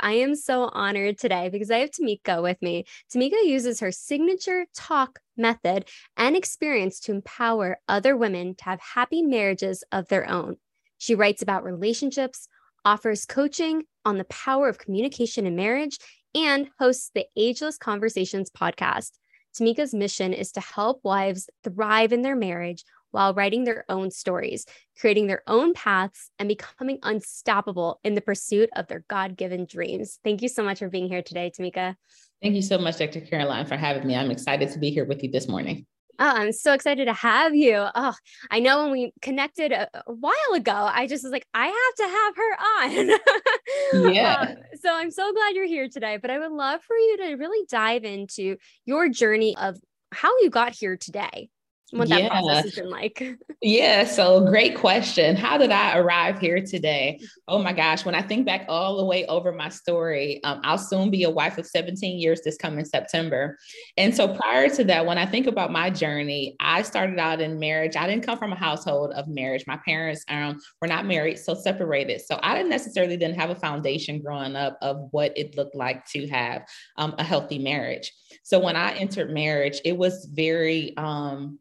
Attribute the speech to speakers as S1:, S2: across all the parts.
S1: I am so honored today because I have Tamika with me. Tamika uses her signature talk method and experience to empower other women to have happy marriages of their own. She writes about relationships, offers coaching on the power of communication in marriage, and hosts the Ageless Conversations podcast. Tamika's mission is to help wives thrive in their marriage while writing their own stories, creating their own paths, and becoming unstoppable in the pursuit of their God given dreams. Thank you so much for being here today, Tamika.
S2: Thank you so much, Dr. Caroline, for having me. I'm excited to be here with you this morning.
S1: Oh, I'm so excited to have you. Oh, I know when we connected a, a while ago, I just was like, I have to have her on. yeah. Um, so I'm so glad you're here today. But I would love for you to really dive into your journey of how you got here today what that yeah. process has been like.
S2: yeah, so great question. How did I arrive here today? Oh my gosh, when I think back all the way over my story, um, I'll soon be a wife of 17 years this coming September. And so prior to that, when I think about my journey, I started out in marriage. I didn't come from a household of marriage. My parents um, were not married, so separated. So I didn't necessarily didn't have a foundation growing up of what it looked like to have um, a healthy marriage. So when I entered marriage, it was very um,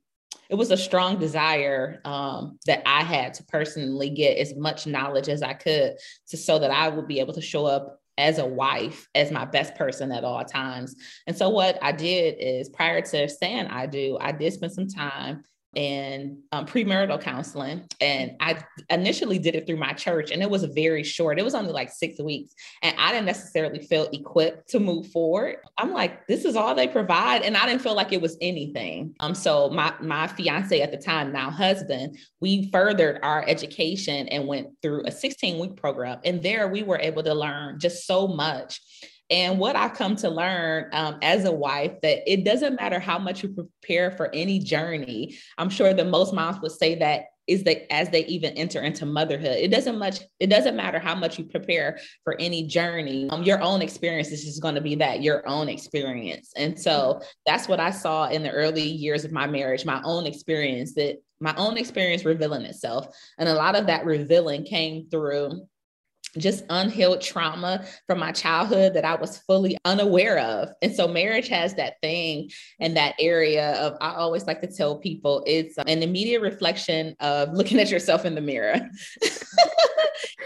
S2: it was a strong desire um, that I had to personally get as much knowledge as I could to so that I would be able to show up as a wife as my best person at all times. And so what I did is prior to saying I do, I did spend some time and um, premarital counseling. And I initially did it through my church, and it was very short. It was only like six weeks, and I didn't necessarily feel equipped to move forward. I'm like, this is all they provide, and I didn't feel like it was anything. Um, so my my fiance at the time, now husband, we furthered our education and went through a 16 week program, and there we were able to learn just so much and what I come to learn um, as a wife that it doesn't matter how much you prepare for any journey. I'm sure that most moms would say that is that as they even enter into motherhood. It doesn't much it doesn't matter how much you prepare for any journey. Um, your own experience is just going to be that your own experience. And so that's what i saw in the early years of my marriage my own experience that my own experience revealing itself. And a lot of that revealing came through just unhealed trauma from my childhood that I was fully unaware of. And so marriage has that thing and that area of, I always like to tell people it's an immediate reflection of looking at yourself in the mirror.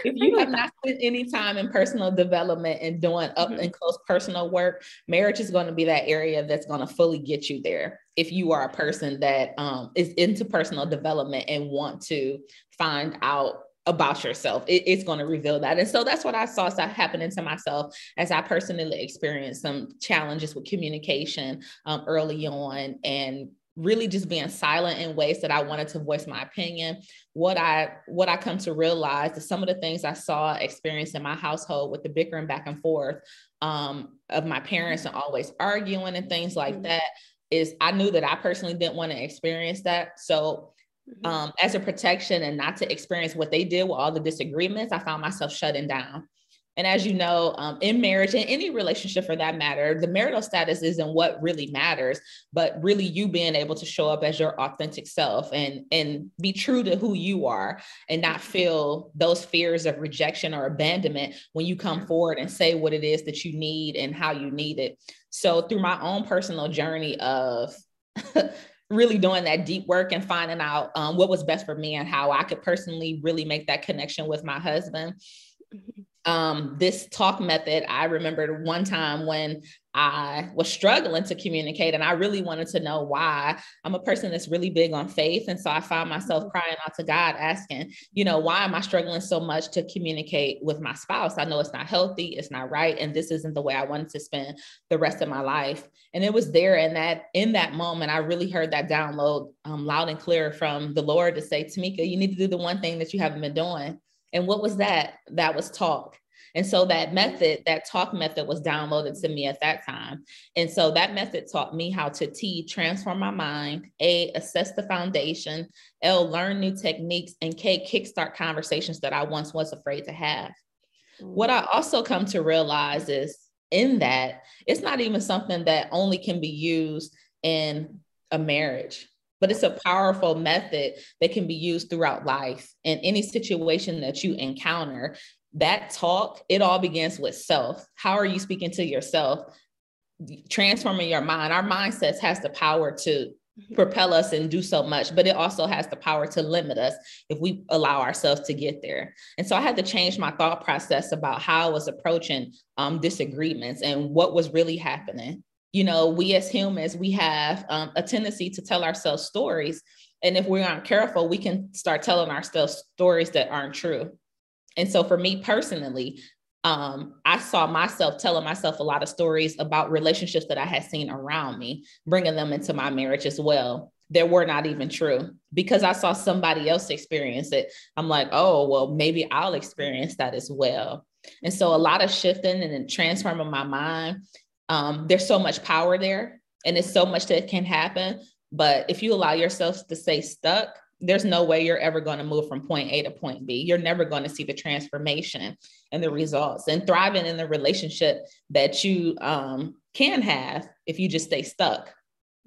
S2: if you have not spent any time in personal development and doing up mm-hmm. and close personal work, marriage is going to be that area that's going to fully get you there. If you are a person that um, is into personal development and want to find out about yourself. It, it's going to reveal that. And so that's what I saw start happening to myself as I personally experienced some challenges with communication um, early on and really just being silent in ways that I wanted to voice my opinion. What I what I come to realize is some of the things I saw experience in my household with the bickering back and forth um, of my parents and always arguing and things like mm-hmm. that is I knew that I personally didn't want to experience that. So mm-hmm. um, as a protection and not to experience what they did with all the disagreements, I found myself shutting down. And as you know, um, in marriage and any relationship for that matter, the marital status isn't what really matters, but really you being able to show up as your authentic self and and be true to who you are and not feel those fears of rejection or abandonment when you come forward and say what it is that you need and how you need it. So through my own personal journey of really doing that deep work and finding out um, what was best for me and how I could personally really make that connection with my husband. Mm-hmm um, this talk method, I remembered one time when I was struggling to communicate and I really wanted to know why. I'm a person that's really big on faith. And so I found myself mm-hmm. crying out to God, asking, you know, why am I struggling so much to communicate with my spouse? I know it's not healthy, it's not right. And this isn't the way I wanted to spend the rest of my life. And it was there in that, in that moment, I really heard that download um, loud and clear from the Lord to say, Tamika, you need to do the one thing that you haven't been doing. And what was that? That was talk. And so that method, that talk method was downloaded to me at that time. And so that method taught me how to T, transform my mind, A, assess the foundation, L, learn new techniques, and K, kickstart conversations that I once was afraid to have. What I mm. also come to realize is in that, it's not even something that only can be used in a marriage but it's a powerful method that can be used throughout life in any situation that you encounter that talk it all begins with self how are you speaking to yourself transforming your mind our mindsets has the power to mm-hmm. propel us and do so much but it also has the power to limit us if we allow ourselves to get there and so i had to change my thought process about how i was approaching um, disagreements and what was really happening you know, we as humans, we have um, a tendency to tell ourselves stories. And if we aren't careful, we can start telling ourselves stories that aren't true. And so for me personally, um, I saw myself telling myself a lot of stories about relationships that I had seen around me, bringing them into my marriage as well. That were not even true because I saw somebody else experience it. I'm like, oh, well, maybe I'll experience that as well. And so a lot of shifting and transforming my mind um, there's so much power there and it's so much that can happen. But if you allow yourself to stay stuck, there's no way you're ever going to move from point A to point B. You're never going to see the transformation and the results and thriving in the relationship that you um, can have if you just stay stuck.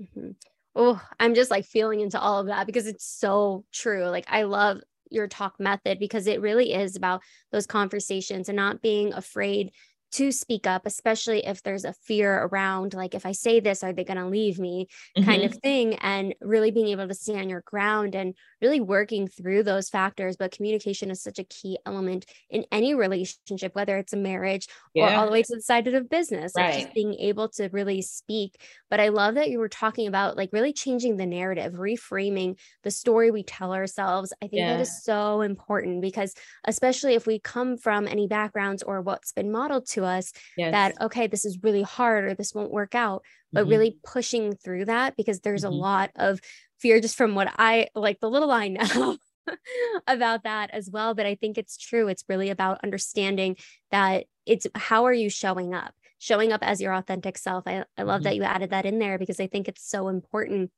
S1: Mm-hmm. Oh, I'm just like feeling into all of that because it's so true. Like, I love your talk method because it really is about those conversations and not being afraid to speak up, especially if there's a fear around, like, if I say this, are they going to leave me mm-hmm. kind of mm-hmm. thing. And really being able to stand your ground and really working through those factors. But communication is such a key element in any relationship, whether it's a marriage yeah. or all the way to the side of the business, right. like just being able to really speak. But I love that you were talking about like really changing the narrative, reframing the story we tell ourselves. I think yeah. that is so important because, especially if we come from any backgrounds or what's been modeled to us yes. that okay this is really hard or this won't work out but mm-hmm. really pushing through that because there's mm-hmm. a lot of fear just from what i like the little i know about that as well but i think it's true it's really about understanding that it's how are you showing up showing up as your authentic self i, I love mm-hmm. that you added that in there because i think it's so important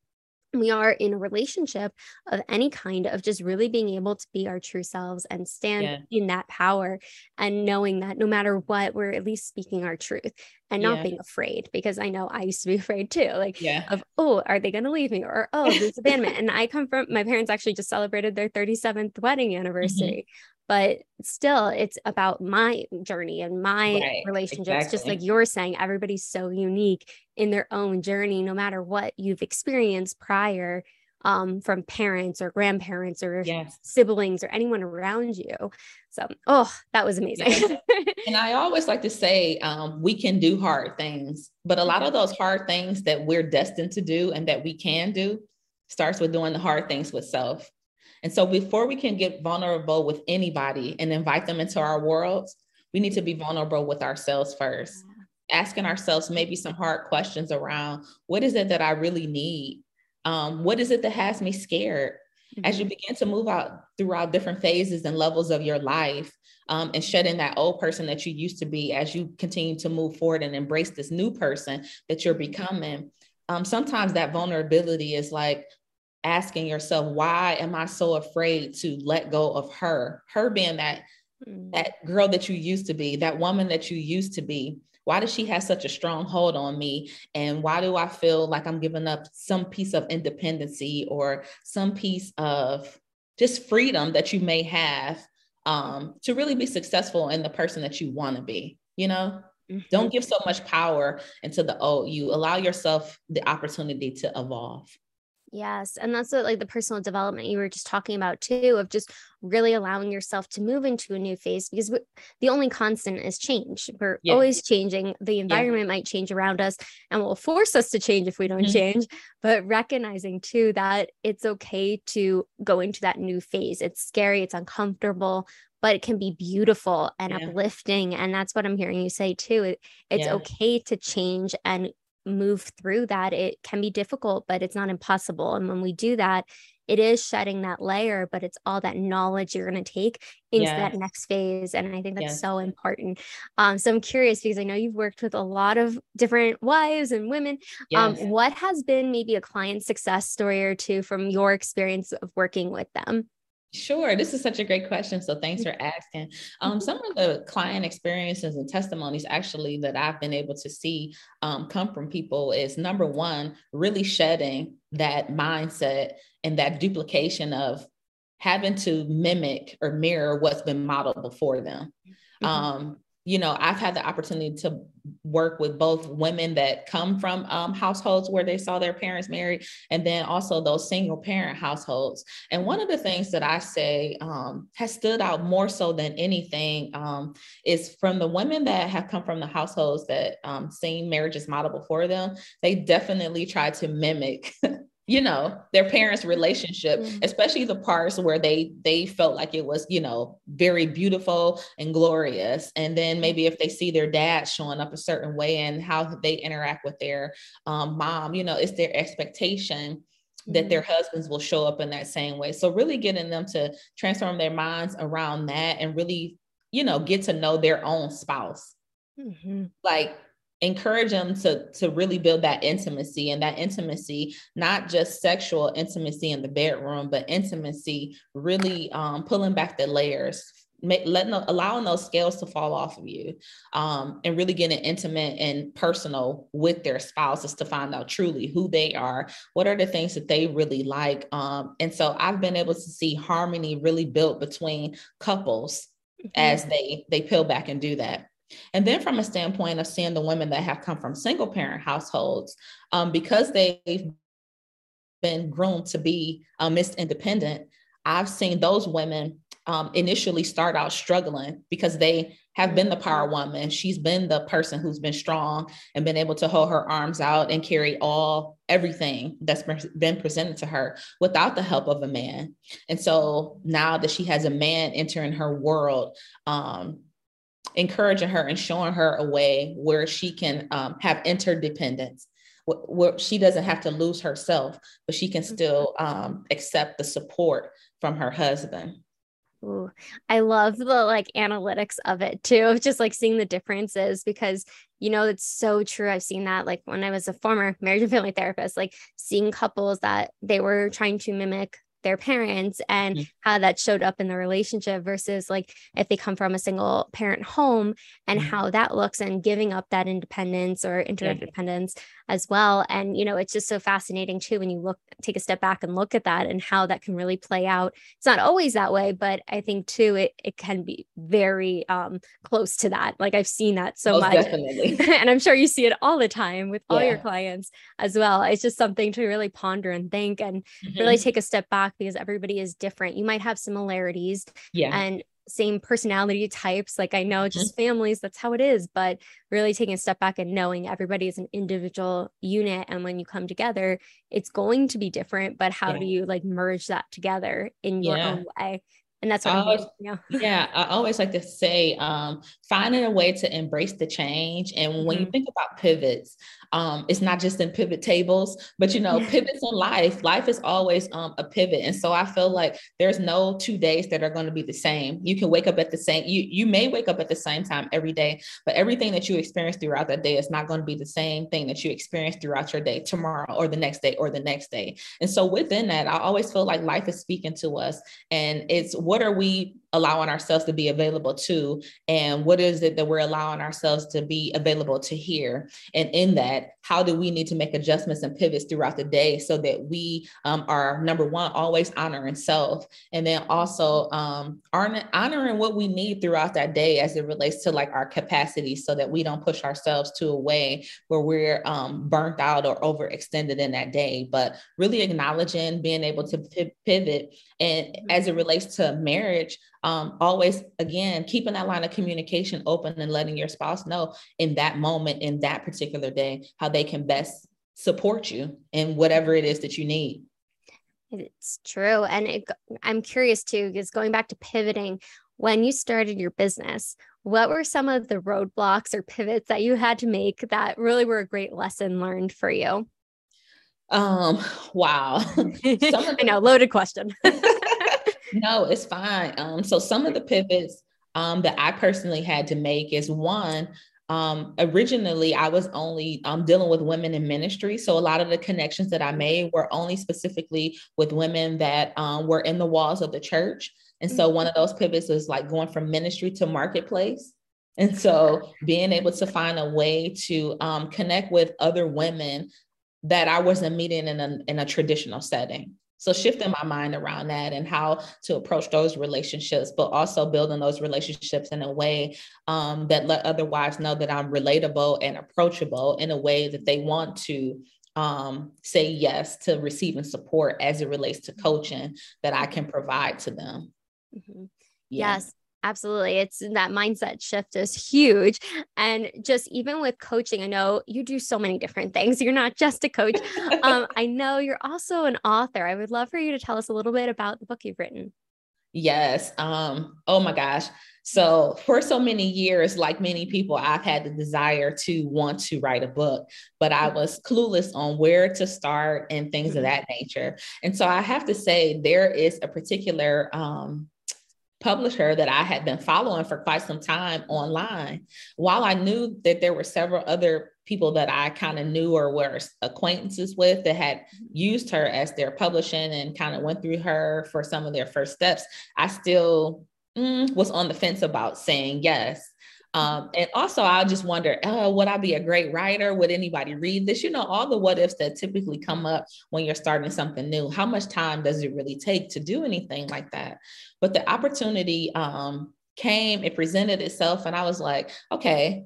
S1: we are in a relationship of any kind of just really being able to be our true selves and stand yeah. in that power and knowing that no matter what we're at least speaking our truth and not yeah. being afraid because i know i used to be afraid too like yeah. of oh are they going to leave me or oh this abandonment and i come from my parents actually just celebrated their 37th wedding mm-hmm. anniversary but still it's about my journey and my right, relationships exactly. just like you're saying everybody's so unique in their own journey no matter what you've experienced prior um, from parents or grandparents or yes. siblings or anyone around you so oh that was amazing yes.
S2: and i always like to say um, we can do hard things but a lot of those hard things that we're destined to do and that we can do starts with doing the hard things with self and so before we can get vulnerable with anybody and invite them into our worlds, we need to be vulnerable with ourselves first, asking ourselves maybe some hard questions around what is it that I really need? Um, what is it that has me scared? Mm-hmm. As you mm-hmm. begin to move out throughout different phases and levels of your life, um, and shedding that old person that you used to be as you continue to move forward and embrace this new person that you're becoming. Um, sometimes that vulnerability is like, asking yourself, why am I so afraid to let go of her? Her being that mm. that girl that you used to be, that woman that you used to be. Why does she have such a strong hold on me? And why do I feel like I'm giving up some piece of independency or some piece of just freedom that you may have um, to really be successful in the person that you want to be? You know, mm-hmm. don't give so much power into the old you. Allow yourself the opportunity to evolve.
S1: Yes. And that's what, like the personal development you were just talking about too, of just really allowing yourself to move into a new phase because we, the only constant is change. We're yeah. always changing. The environment yeah. might change around us and will force us to change if we don't mm-hmm. change. But recognizing too that it's okay to go into that new phase. It's scary, it's uncomfortable, but it can be beautiful and yeah. uplifting. And that's what I'm hearing you say too. It, it's okay to change and move through that, it can be difficult, but it's not impossible. And when we do that, it is shedding that layer, but it's all that knowledge you're going to take into yes. that next phase. And I think that's yes. so important. Um, so I'm curious because I know you've worked with a lot of different wives and women. Um, yes. Um, what has been maybe a client success story or two from your experience of working with them?
S2: Sure. This is such a great question. So thanks for asking. Um, mm-hmm. some of the client experiences and testimonies actually that I've been able to see um, come from people is number one, really shedding that mindset and that duplication of having to mimic or mirror what's been modeled before them. Mm-hmm. Um, you know, I've had the opportunity to work with both women that come from um, households where they saw their parents married, and then also those single parent households. And one of the things that I say um, has stood out more so than anything um, is from the women that have come from the households that um, seen marriages model before them. They definitely try to mimic you know their parents relationship mm-hmm. especially the parts where they they felt like it was you know very beautiful and glorious and then mm-hmm. maybe if they see their dad showing up a certain way and how they interact with their um, mom you know it's their expectation mm-hmm. that their husbands will show up in that same way so really getting them to transform their minds around that and really you know get to know their own spouse mm-hmm. like encourage them to to really build that intimacy and that intimacy not just sexual intimacy in the bedroom but intimacy really um, pulling back the layers make, letting allowing those scales to fall off of you um, and really getting intimate and personal with their spouses to find out truly who they are what are the things that they really like um, and so i've been able to see harmony really built between couples mm-hmm. as they they peel back and do that and then, from a standpoint of seeing the women that have come from single parent households, um, because they've been groomed to be uh, Miss Independent, I've seen those women um, initially start out struggling because they have been the power woman. She's been the person who's been strong and been able to hold her arms out and carry all everything that's been presented to her without the help of a man. And so now that she has a man entering her world, um, encouraging her and showing her a way where she can um, have interdependence where she doesn't have to lose herself but she can mm-hmm. still um, accept the support from her husband
S1: Ooh, I love the like analytics of it too, of just like seeing the differences because you know it's so true. I've seen that like when I was a former marriage and family therapist, like seeing couples that they were trying to mimic their parents and mm-hmm. how that showed up in the relationship versus like if they come from a single parent home and mm-hmm. how that looks and giving up that independence or interdependence. As well and you know it's just so fascinating too when you look take a step back and look at that and how that can really play out it's not always that way but i think too it, it can be very um close to that like i've seen that so Most much and i'm sure you see it all the time with all yeah. your clients as well it's just something to really ponder and think and mm-hmm. really take a step back because everybody is different. You might have similarities yeah. and same personality types. Like I know just mm-hmm. families, that's how it is. But really taking a step back and knowing everybody is an individual unit. And when you come together, it's going to be different. But how yeah. do you like merge that together in your yeah. own way? and that's what I always,
S2: yeah. yeah, I always like to say, um, finding a way to embrace the change. And when mm-hmm. you think about pivots, um, it's not just in pivot tables, but you know, pivots in life, life is always um, a pivot. And so I feel like there's no two days that are going to be the same. You can wake up at the same, you, you may wake up at the same time every day, but everything that you experience throughout that day is not going to be the same thing that you experience throughout your day tomorrow or the next day or the next day. And so within that, I always feel like life is speaking to us and it's what are we allowing ourselves to be available to and what is it that we're allowing ourselves to be available to hear? And in that how do we need to make adjustments and pivots throughout the day so that we um, are number one always honoring self and then also um, honoring what we need throughout that day as it relates to like our capacity so that we don't push ourselves to a way where we're um, burnt out or overextended in that day. But really acknowledging being able to pivot and as it relates to marriage um, always again keeping that line of communication open and letting your spouse know in that moment in that particular day how they can best support you in whatever it is that you need
S1: it's true and it, i'm curious too because going back to pivoting when you started your business what were some of the roadblocks or pivots that you had to make that really were a great lesson learned for you?
S2: Um, wow.
S1: The- I know, loaded question.
S2: No, it's fine. Um, so some of the pivots um, that I personally had to make is one, um, originally I was only um, dealing with women in ministry. So a lot of the connections that I made were only specifically with women that um, were in the walls of the church. And so one of those pivots was like going from ministry to marketplace. And so being able to find a way to um, connect with other women that I wasn't meeting in a, in a traditional setting. So shifting my mind around that and how to approach those relationships, but also building those relationships in a way um, that let other wives know that I'm relatable and approachable in a way that they want to um, say yes to receiving support as it relates to coaching that I can provide to them.
S1: Mm-hmm. Yeah. Yes, absolutely. It's that mindset shift is huge. And just even with coaching, I know you do so many different things. You're not just a coach. um, I know you're also an author. I would love for you to tell us a little bit about the book you've written.
S2: Yes. Um, oh my gosh. So, for so many years, like many people, I've had the desire to want to write a book, but I was clueless on where to start and things of mm-hmm. that nature. And so, I have to say, there is a particular um, publisher that I had been following for quite some time online. While I knew that there were several other people that I kind of knew or were acquaintances with that had used her as their publishing and kind of went through her for some of their first steps, I still mm, was on the fence about saying yes. Um, and also, I just wonder, oh, would I be a great writer? Would anybody read this? You know, all the what ifs that typically come up when you're starting something new. How much time does it really take to do anything like that? But the opportunity um, came, it presented itself, and I was like, okay,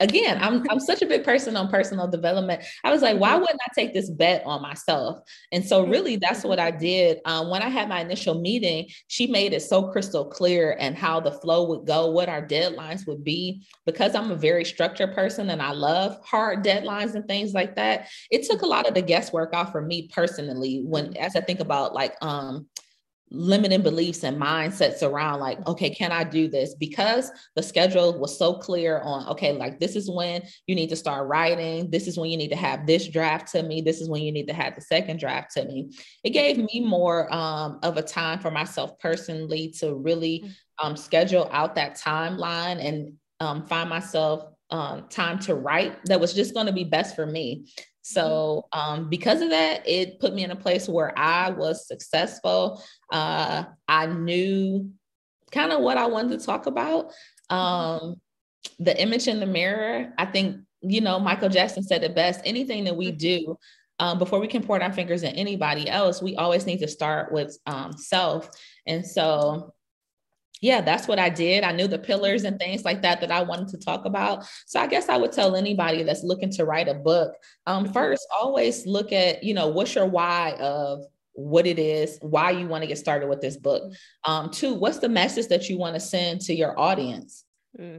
S2: again, I'm I'm such a big person on personal development. I was like, why mm-hmm. wouldn't I take this bet on myself? And so really that's what I did. Um, when I had my initial meeting, she made it so crystal clear and how the flow would go, what our deadlines would be. Because I'm a very structured person and I love hard deadlines and things like that. It took a lot of the guesswork off for me personally when as I think about like um limiting beliefs and mindsets around like okay can i do this? Because the schedule was so clear on okay like this is when you need to start writing. This is when you need to have this draft to me. This is when you need to have the second draft to me. It gave me more um, of a time for myself personally to really mm. um, schedule out that timeline and um, find myself um, time to write that was just going to be best for me so um, because of that, it put me in a place where I was successful. Uh, I knew kind of what I wanted to talk about. Um, the image in the mirror, I think, you know, Michael Jackson said it best. Anything that we mm-hmm. do um, before we can point our fingers at anybody else, we always need to start with um, self. And so yeah, that's what I did. I knew the pillars and things like that that I wanted to talk about. So I guess I would tell anybody that's looking to write a book, um, first, always look at, you know, what's your why of what it is, why you want to get started with this book. Um, two, what's the message that you want to send to your audience? Mm-hmm.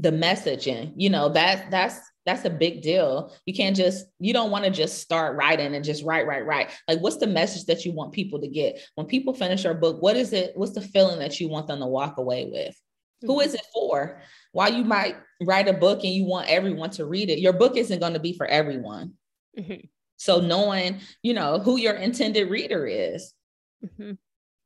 S2: The messaging, you know, that that's that's a big deal. You can't just, you don't want to just start writing and just write, write, write. Like, what's the message that you want people to get? When people finish your book, what is it? What's the feeling that you want them to walk away with? Mm-hmm. Who is it for? While you might write a book and you want everyone to read it, your book isn't going to be for everyone. Mm-hmm. So, knowing, you know, who your intended reader is. Mm-hmm.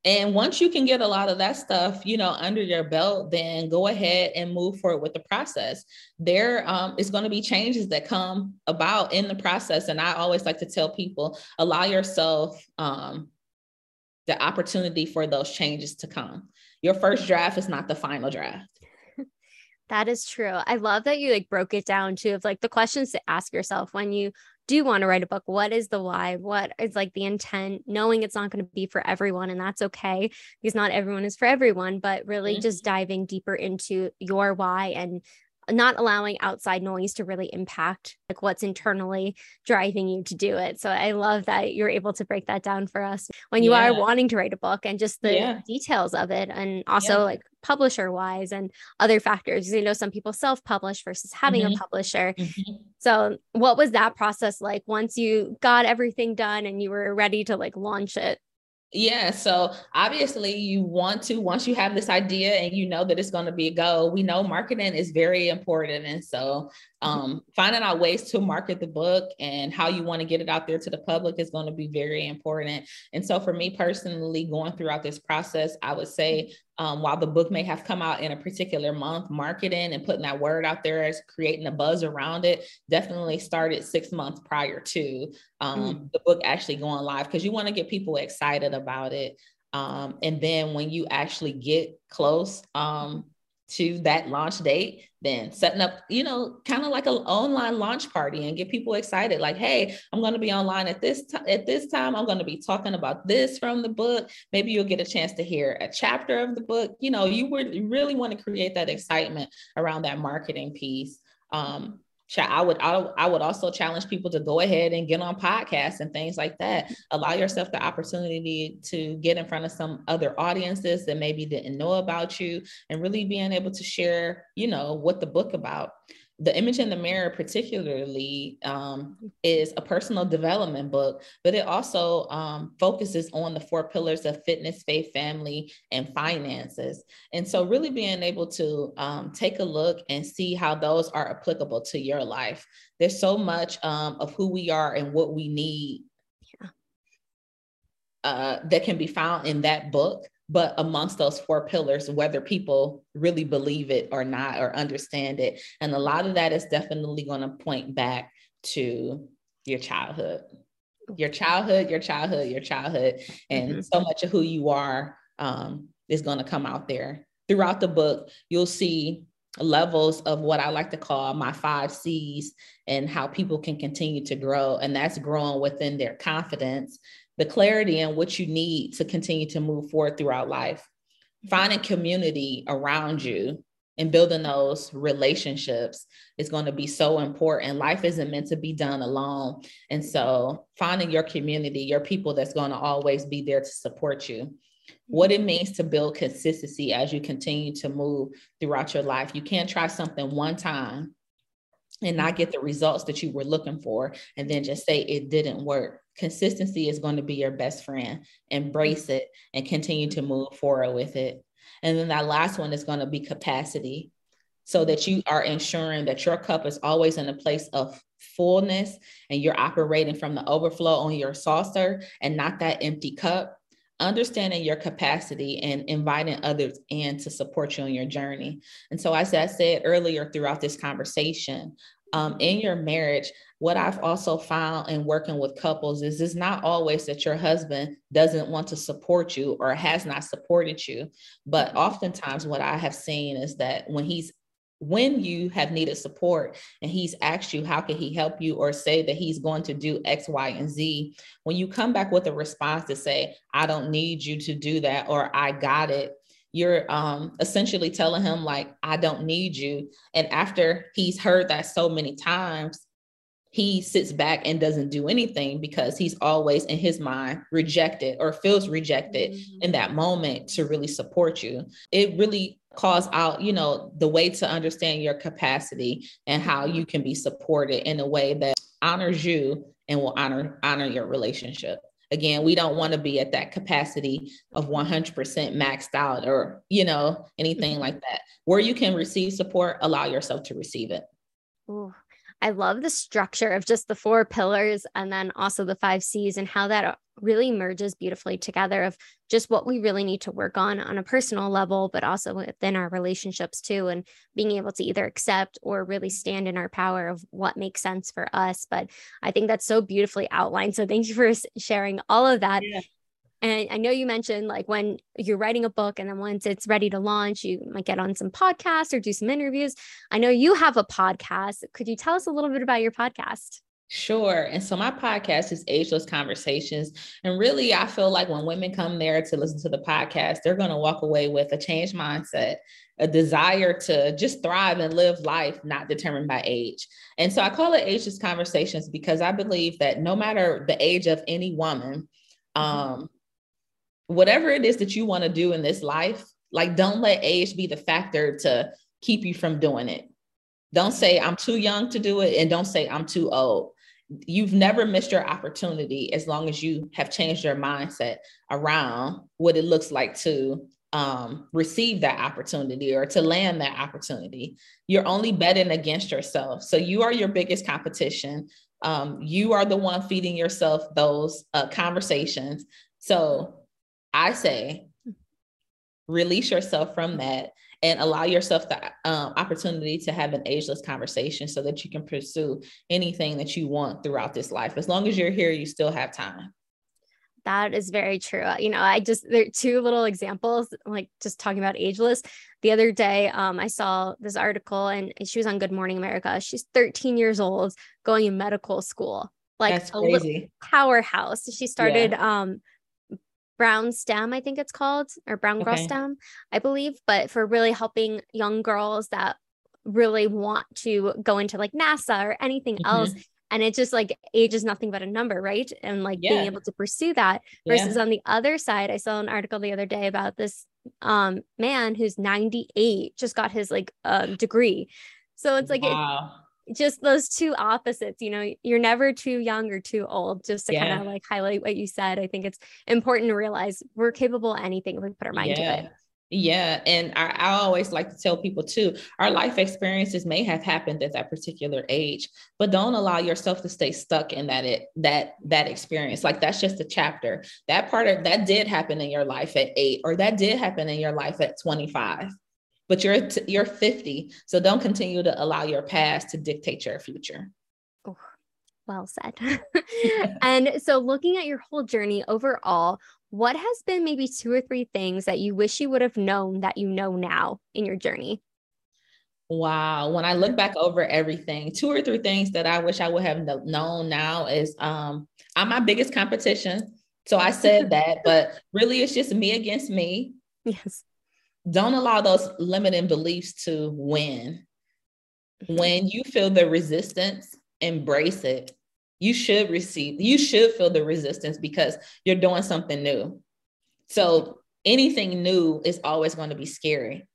S2: And once you can get a lot of that stuff, you know, under your belt, then go ahead and move forward with the process. There um, is going to be changes that come about in the process. And I always like to tell people allow yourself um, the opportunity for those changes to come. Your first draft is not the final draft.
S1: That is true. I love that you like broke it down to of like the questions to ask yourself when you do want to write a book. What is the why? What is like the intent? Knowing it's not going to be for everyone, and that's okay because not everyone is for everyone, but really mm-hmm. just diving deeper into your why and not allowing outside noise to really impact like what's internally driving you to do it. So I love that you're able to break that down for us when you yeah. are wanting to write a book and just the yeah. details of it and also yeah. like publisher wise and other factors. You know, some people self-publish versus having mm-hmm. a publisher. Mm-hmm. So what was that process like once you got everything done and you were ready to like launch it?
S2: Yeah. So obviously, you want to, once you have this idea and you know that it's going to be a go, we know marketing is very important. And so, um, finding out ways to market the book and how you want to get it out there to the public is going to be very important. And so, for me personally, going throughout this process, I would say um, while the book may have come out in a particular month, marketing and putting that word out there as creating a buzz around it definitely started six months prior to um, mm. the book actually going live because you want to get people excited about it. Um, and then when you actually get close, um, to that launch date, then setting up, you know, kind of like an online launch party and get people excited. Like, hey, I'm going to be online at this time. At this time, I'm going to be talking about this from the book. Maybe you'll get a chance to hear a chapter of the book. You know, you would really want to create that excitement around that marketing piece. Um, I would I would also challenge people to go ahead and get on podcasts and things like that. Allow yourself the opportunity to get in front of some other audiences that maybe didn't know about you and really being able to share, you know, what the book about the image in the mirror particularly um, is a personal development book but it also um, focuses on the four pillars of fitness faith family and finances. And so really being able to um, take a look and see how those are applicable to your life. There's so much um, of who we are and what we need uh, that can be found in that book but amongst those four pillars, whether people really believe it or not or understand it. And a lot of that is definitely going to point back to your childhood, your childhood, your childhood, your childhood. And mm-hmm. so much of who you are um, is going to come out there. Throughout the book, you'll see levels of what I like to call my five C's and how people can continue to grow. And that's growing within their confidence, the clarity and what you need to continue to move forward throughout life. Finding community around you and building those relationships is going to be so important. Life isn't meant to be done alone. And so, finding your community, your people that's going to always be there to support you. What it means to build consistency as you continue to move throughout your life. You can't try something one time and not get the results that you were looking for and then just say it didn't work consistency is going to be your best friend. Embrace it and continue to move forward with it. And then that last one is going to be capacity so that you are ensuring that your cup is always in a place of fullness and you're operating from the overflow on your saucer and not that empty cup. Understanding your capacity and inviting others in to support you on your journey. And so, as I said earlier throughout this conversation, um, in your marriage, what I've also found in working with couples is it's not always that your husband doesn't want to support you or has not supported you. But oftentimes, what I have seen is that when he's when you have needed support and he's asked you how can he help you? Or say that he's going to do x y and z. When you come back with a response to say i don't need you to do that or i got it you're um, essentially telling him like i don't need you. And after he's heard that so many times he sits back and doesn't do anything because he's always in his mind rejected or feels rejected mm-hmm. in that moment to really support you. It really calls out you know the way to understand your capacity and how you can be supported in a way that honors you and will honor honor your relationship. Again we don't want to be at that capacity of 100% maxed out or you know anything like that. Where you can receive support allow yourself to receive it.
S1: Ooh, I love the structure of just the four pillars and then also the five C's and how that really merges beautifully together of just what we really need to work on on a personal level, but also within our relationships too, and being able to either accept or really stand in our power of what makes sense for us. But I think that's so beautifully outlined. So thank you for sharing all of that. Yeah. And I know you mentioned like when you're writing a book and then once it's ready to launch, you might get on some podcasts or do some interviews. I know you have a podcast. Could you tell us a little bit about your podcast?
S2: Sure. And so my podcast is Ageless Conversations. And really, I feel like when women come there to listen to the podcast, they're going to walk away with a changed mindset, a desire to just thrive and live life not determined by age. And so I call it Ageless Conversations because I believe that no matter the age of any woman, mm-hmm. um, whatever it is that you want to do in this life, like don't let age be the factor to keep you from doing it. Don't say I'm too young to do it and don't say I'm too old. you've never missed your opportunity as long as you have changed your mindset around what it looks like to um, receive that opportunity or to land that opportunity. You're only betting against yourself. So you are your biggest competition. Um, you are the one feeding yourself those uh, conversations. So I say, release yourself from that and allow yourself the um, opportunity to have an ageless conversation so that you can pursue anything that you want throughout this life. As long as you're here, you still have time.
S1: That is very true. You know, I just there are two little examples, like just talking about ageless. The other day, um, I saw this article and she was on Good Morning America. She's 13 years old, going in medical school, like a powerhouse. She started yeah. um Brown STEM, I think it's called, or Brown Girl okay. STEM, I believe, but for really helping young girls that really want to go into like NASA or anything mm-hmm. else. And it just like age is nothing but a number, right? And like yeah. being able to pursue that versus yeah. on the other side, I saw an article the other day about this um man who's 98 just got his like uh, degree. So it's like wow. it, just those two opposites you know you're never too young or too old just to yeah. kind of like highlight what you said i think it's important to realize we're capable of anything if we put our mind yeah. to it
S2: yeah. And I, I, always like to tell people too, our life experiences may have happened at that particular age, but don't allow yourself to stay stuck in that it that that experience. Like that's just a chapter. That part of that did happen in your life at eight, or that did happen in your life at 25 but you're t- you're 50 so don't continue to allow your past to dictate your future
S1: oh, well said and so looking at your whole journey overall what has been maybe two or three things that you wish you would have known that you know now in your journey
S2: Wow. When I look back over everything, two or three things that I wish I would have known now is um, I'm my biggest competition. So I said that, but really it's just me against me.
S1: Yes
S2: don't allow those limiting beliefs to win. When you feel the resistance, embrace it. You should receive, you should feel the resistance because you're doing something new. So anything new is always going to be scary.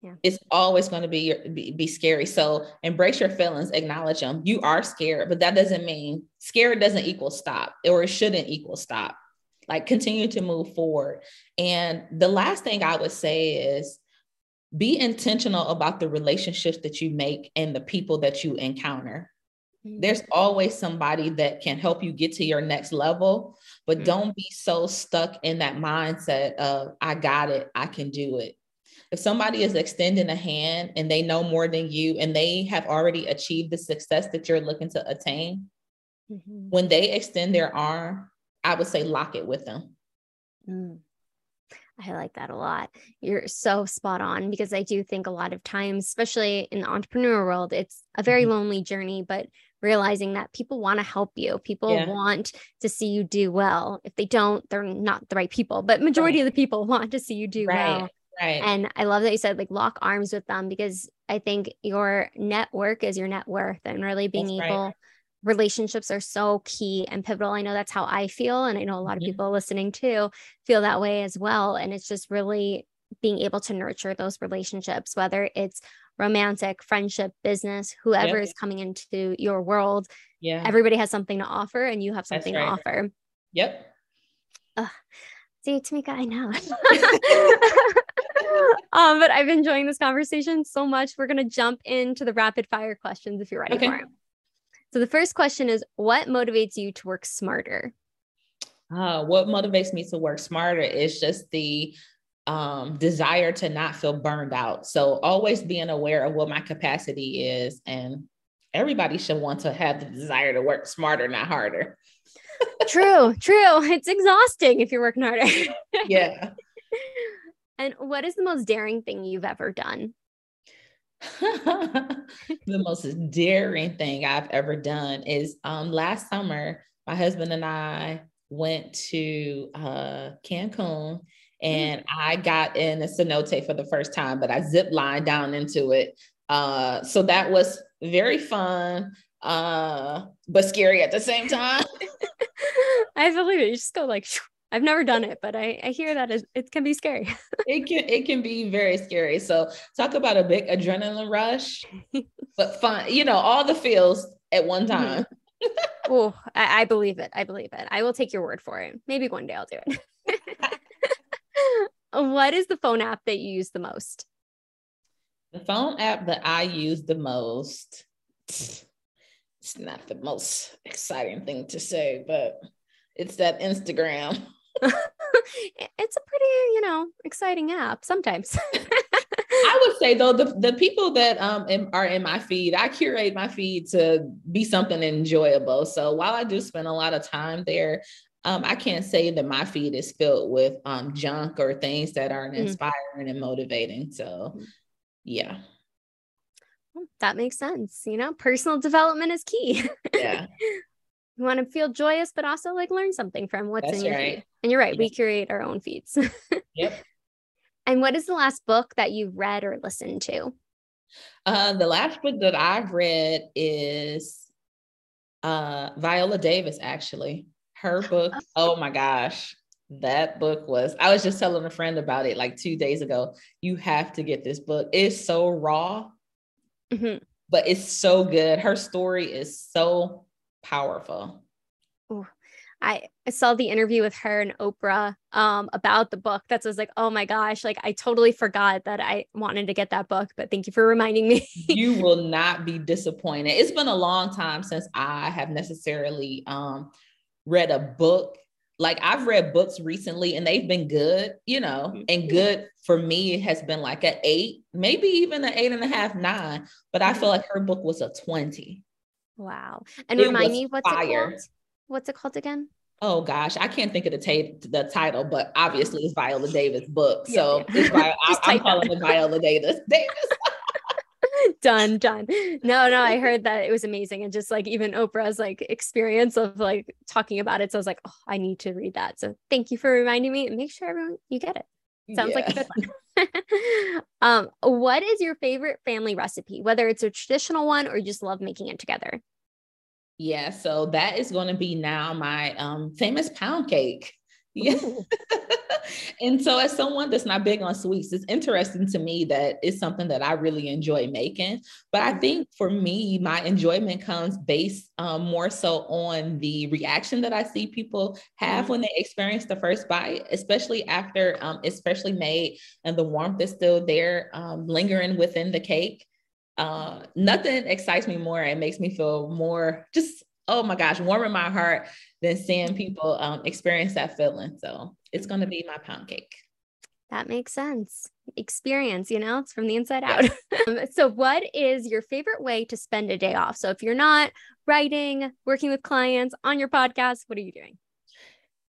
S2: Yeah. It's always going to be, be be scary. So embrace your feelings, acknowledge them. You are scared, but that doesn't mean scared doesn't equal stop, or it shouldn't equal stop like continue to move forward. And the last thing I would say is be intentional about the relationships that you make and the people that you encounter. Mm-hmm. There's always somebody that can help you get to your next level, but mm-hmm. don't be so stuck in that mindset of, I got it, I can do it. If somebody is extending a hand and they know more than you and they have already achieved the success that you're looking to attain, mm-hmm. when they extend their arm, I would say lock it with them.
S1: Mm. I like that a lot. You're so spot on because I do think a lot of times, especially in the entrepreneur world, it's a very mm-hmm. lonely journey, but realizing that people want to help you. People yeah. want to see you do well. If they don't, they're not the right people, but majority right. of the people want to see you do
S2: right.
S1: well.
S2: Right.
S1: And I love that you said like lock arms with them because I think your network is your net worth and really being That's able right relationships are so key and pivotal. I know that's how I feel. And I know a lot of people listening too feel that way as well. And it's just really being able to nurture those relationships, whether it's romantic, friendship, business, whoever yep. is coming into your world.
S2: Yeah.
S1: Everybody has something to offer and you have something right. to offer.
S2: Yep.
S1: Uh, see, Tamika, I know. um, but I've been enjoying this conversation so much. We're going to jump into the rapid fire questions if you're ready okay. for it. So the first question is what motivates you to work smarter?
S2: Uh, what motivates me to work smarter is just the um, desire to not feel burned out. So always being aware of what my capacity is. And everybody should want to have the desire to work smarter, not harder.
S1: true, true. It's exhausting if you're working harder.
S2: yeah.
S1: And what is the most daring thing you've ever done?
S2: the most daring thing I've ever done is um, last summer, my husband and I went to uh, Cancun mm. and I got in a cenote for the first time, but I zip lined down into it. Uh, so that was very fun, uh, but scary at the same time.
S1: I believe it. You just go like, I've never done it, but I, I hear that it, it can be scary.
S2: it can it can be very scary. So talk about a big adrenaline rush, but fun. You know, all the feels at one mm-hmm. time.
S1: oh, I, I believe it. I believe it. I will take your word for it. Maybe one day I'll do it. what is the phone app that you use the most?
S2: The phone app that I use the most, it's not the most exciting thing to say, but it's that Instagram.
S1: it's a pretty, you know, exciting app sometimes.
S2: I would say though, the, the people that um are in my feed, I curate my feed to be something enjoyable. So while I do spend a lot of time there, um, I can't say that my feed is filled with um junk or things that aren't mm-hmm. inspiring and motivating. So mm-hmm. yeah.
S1: That makes sense. You know, personal development is key.
S2: Yeah.
S1: you want to feel joyous, but also like learn something from what's
S2: That's
S1: in your
S2: right.
S1: feed. And you're right, we curate our own feeds.
S2: yep.
S1: And what is the last book that you've read or listened to?
S2: Uh, the last book that I've read is uh, Viola Davis, actually. Her book, oh my gosh, that book was, I was just telling a friend about it like two days ago. You have to get this book. It's so raw, mm-hmm. but it's so good. Her story is so powerful.
S1: Ooh, I saw the interview with her and Oprah um, about the book. That's was like, oh my gosh, like I totally forgot that I wanted to get that book, but thank you for reminding me.
S2: you will not be disappointed. It's been a long time since I have necessarily um, read a book. Like I've read books recently and they've been good, you know, mm-hmm. and good for me has been like an eight, maybe even an eight and a half, nine. But I feel mm-hmm. like her book was a 20.
S1: Wow. And it remind me what's fire. it called? What's it called again?
S2: Oh gosh, I can't think of the, ta- the title, but obviously it's Viola Davis' book. So yeah, yeah. it's Vi- I, am calling it Viola Davis. Davis.
S1: done, done. No, no, I heard that it was amazing. And just like even Oprah's like experience of like talking about it. So I was like, oh, I need to read that. So thank you for reminding me and make sure everyone you get it. Sounds yeah. like a good one. um, what is your favorite family recipe, whether it's a traditional one or you just love making it together?
S2: Yeah, so that is going to be now my um, famous pound cake. Yeah. and so, as someone that's not big on sweets, it's interesting to me that it's something that I really enjoy making. But I think for me, my enjoyment comes based um, more so on the reaction that I see people have mm-hmm. when they experience the first bite, especially after um, it's freshly made and the warmth is still there, um, lingering within the cake uh, nothing excites me more and makes me feel more just oh my gosh warm in my heart than seeing people um, experience that feeling. So it's going to be my pound cake.
S1: That makes sense. Experience you know it's from the inside out. Um, so what is your favorite way to spend a day off? So if you're not writing working with clients on your podcast what are you doing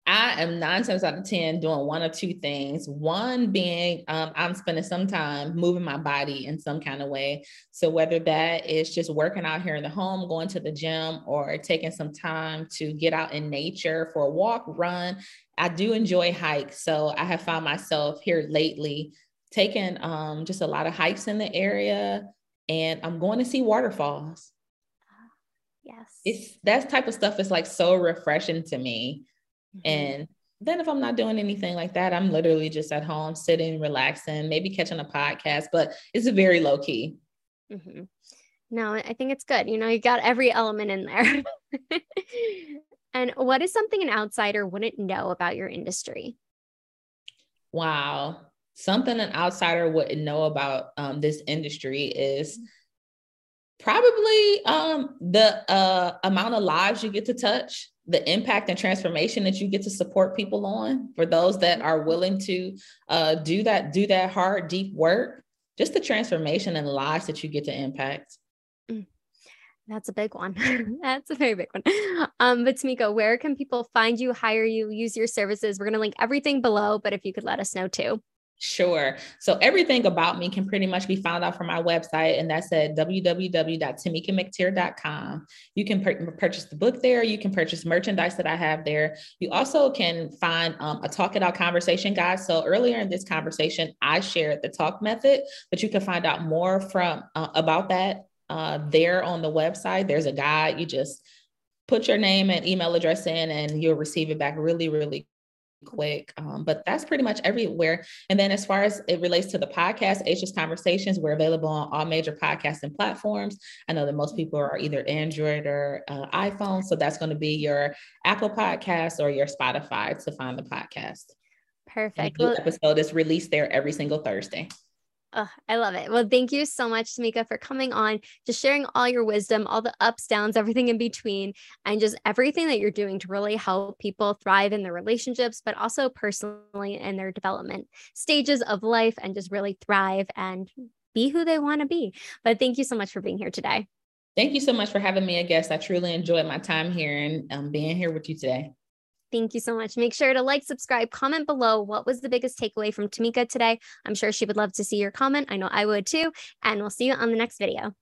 S2: I am nine times out of 10 doing one or two things. One being um, I'm spending some time moving my body in some kind of way. So, whether that is just working out here in the home, going to the gym, or taking some time to get out in nature for a walk, run, I do enjoy hikes. So, I have found myself here lately taking um, just a lot of hikes in the area, and I'm going to see waterfalls.
S1: Yes.
S2: It's that type of stuff is like so refreshing to me. Mm-hmm. And then if I'm not doing anything like that, I'm literally just at home sitting, relaxing, maybe catching a podcast, but it's a very low key.
S1: Mm-hmm. No, I think it's good. You know, you got every element in there. and what is something an outsider wouldn't know about your industry?
S2: Wow. Something an outsider wouldn't know about um, this industry is mm-hmm. Probably um, the uh, amount of lives you get to touch the impact and transformation that you get to support people on for those that are willing to uh, do that do that hard deep work just the transformation and lives that you get to impact.
S1: Mm. that's a big one. That's a very big one. Um but tamika where can people find you hire you use your services? We're going to link everything below but if you could let us know too
S2: Sure. So everything about me can pretty much be found out from my website, and that's at www.tamikamctier.com. You can pur- purchase the book there. You can purchase merchandise that I have there. You also can find um, a Talk It Out conversation guide. So earlier in this conversation, I shared the talk method, but you can find out more from uh, about that uh, there on the website. There's a guide. You just put your name and email address in, and you'll receive it back really, really quick. Um, but that's pretty much everywhere. And then as far as it relates to the podcast, Ageless Conversations, we're available on all major podcasting platforms. I know that most people are either Android or uh, iPhone. So that's going to be your Apple Podcast or your Spotify to find the podcast.
S1: Perfect.
S2: The well, episode is released there every single Thursday.
S1: Oh, I love it. Well, thank you so much, Tamika, for coming on, just sharing all your wisdom, all the ups, downs, everything in between, and just everything that you're doing to really help people thrive in their relationships, but also personally in their development stages of life and just really thrive and be who they want to be. But thank you so much for being here today.
S2: Thank you so much for having me a guest. I truly enjoyed my time here and um, being here with you today.
S1: Thank you so much. Make sure to like, subscribe, comment below. What was the biggest takeaway from Tamika today? I'm sure she would love to see your comment. I know I would too. And we'll see you on the next video.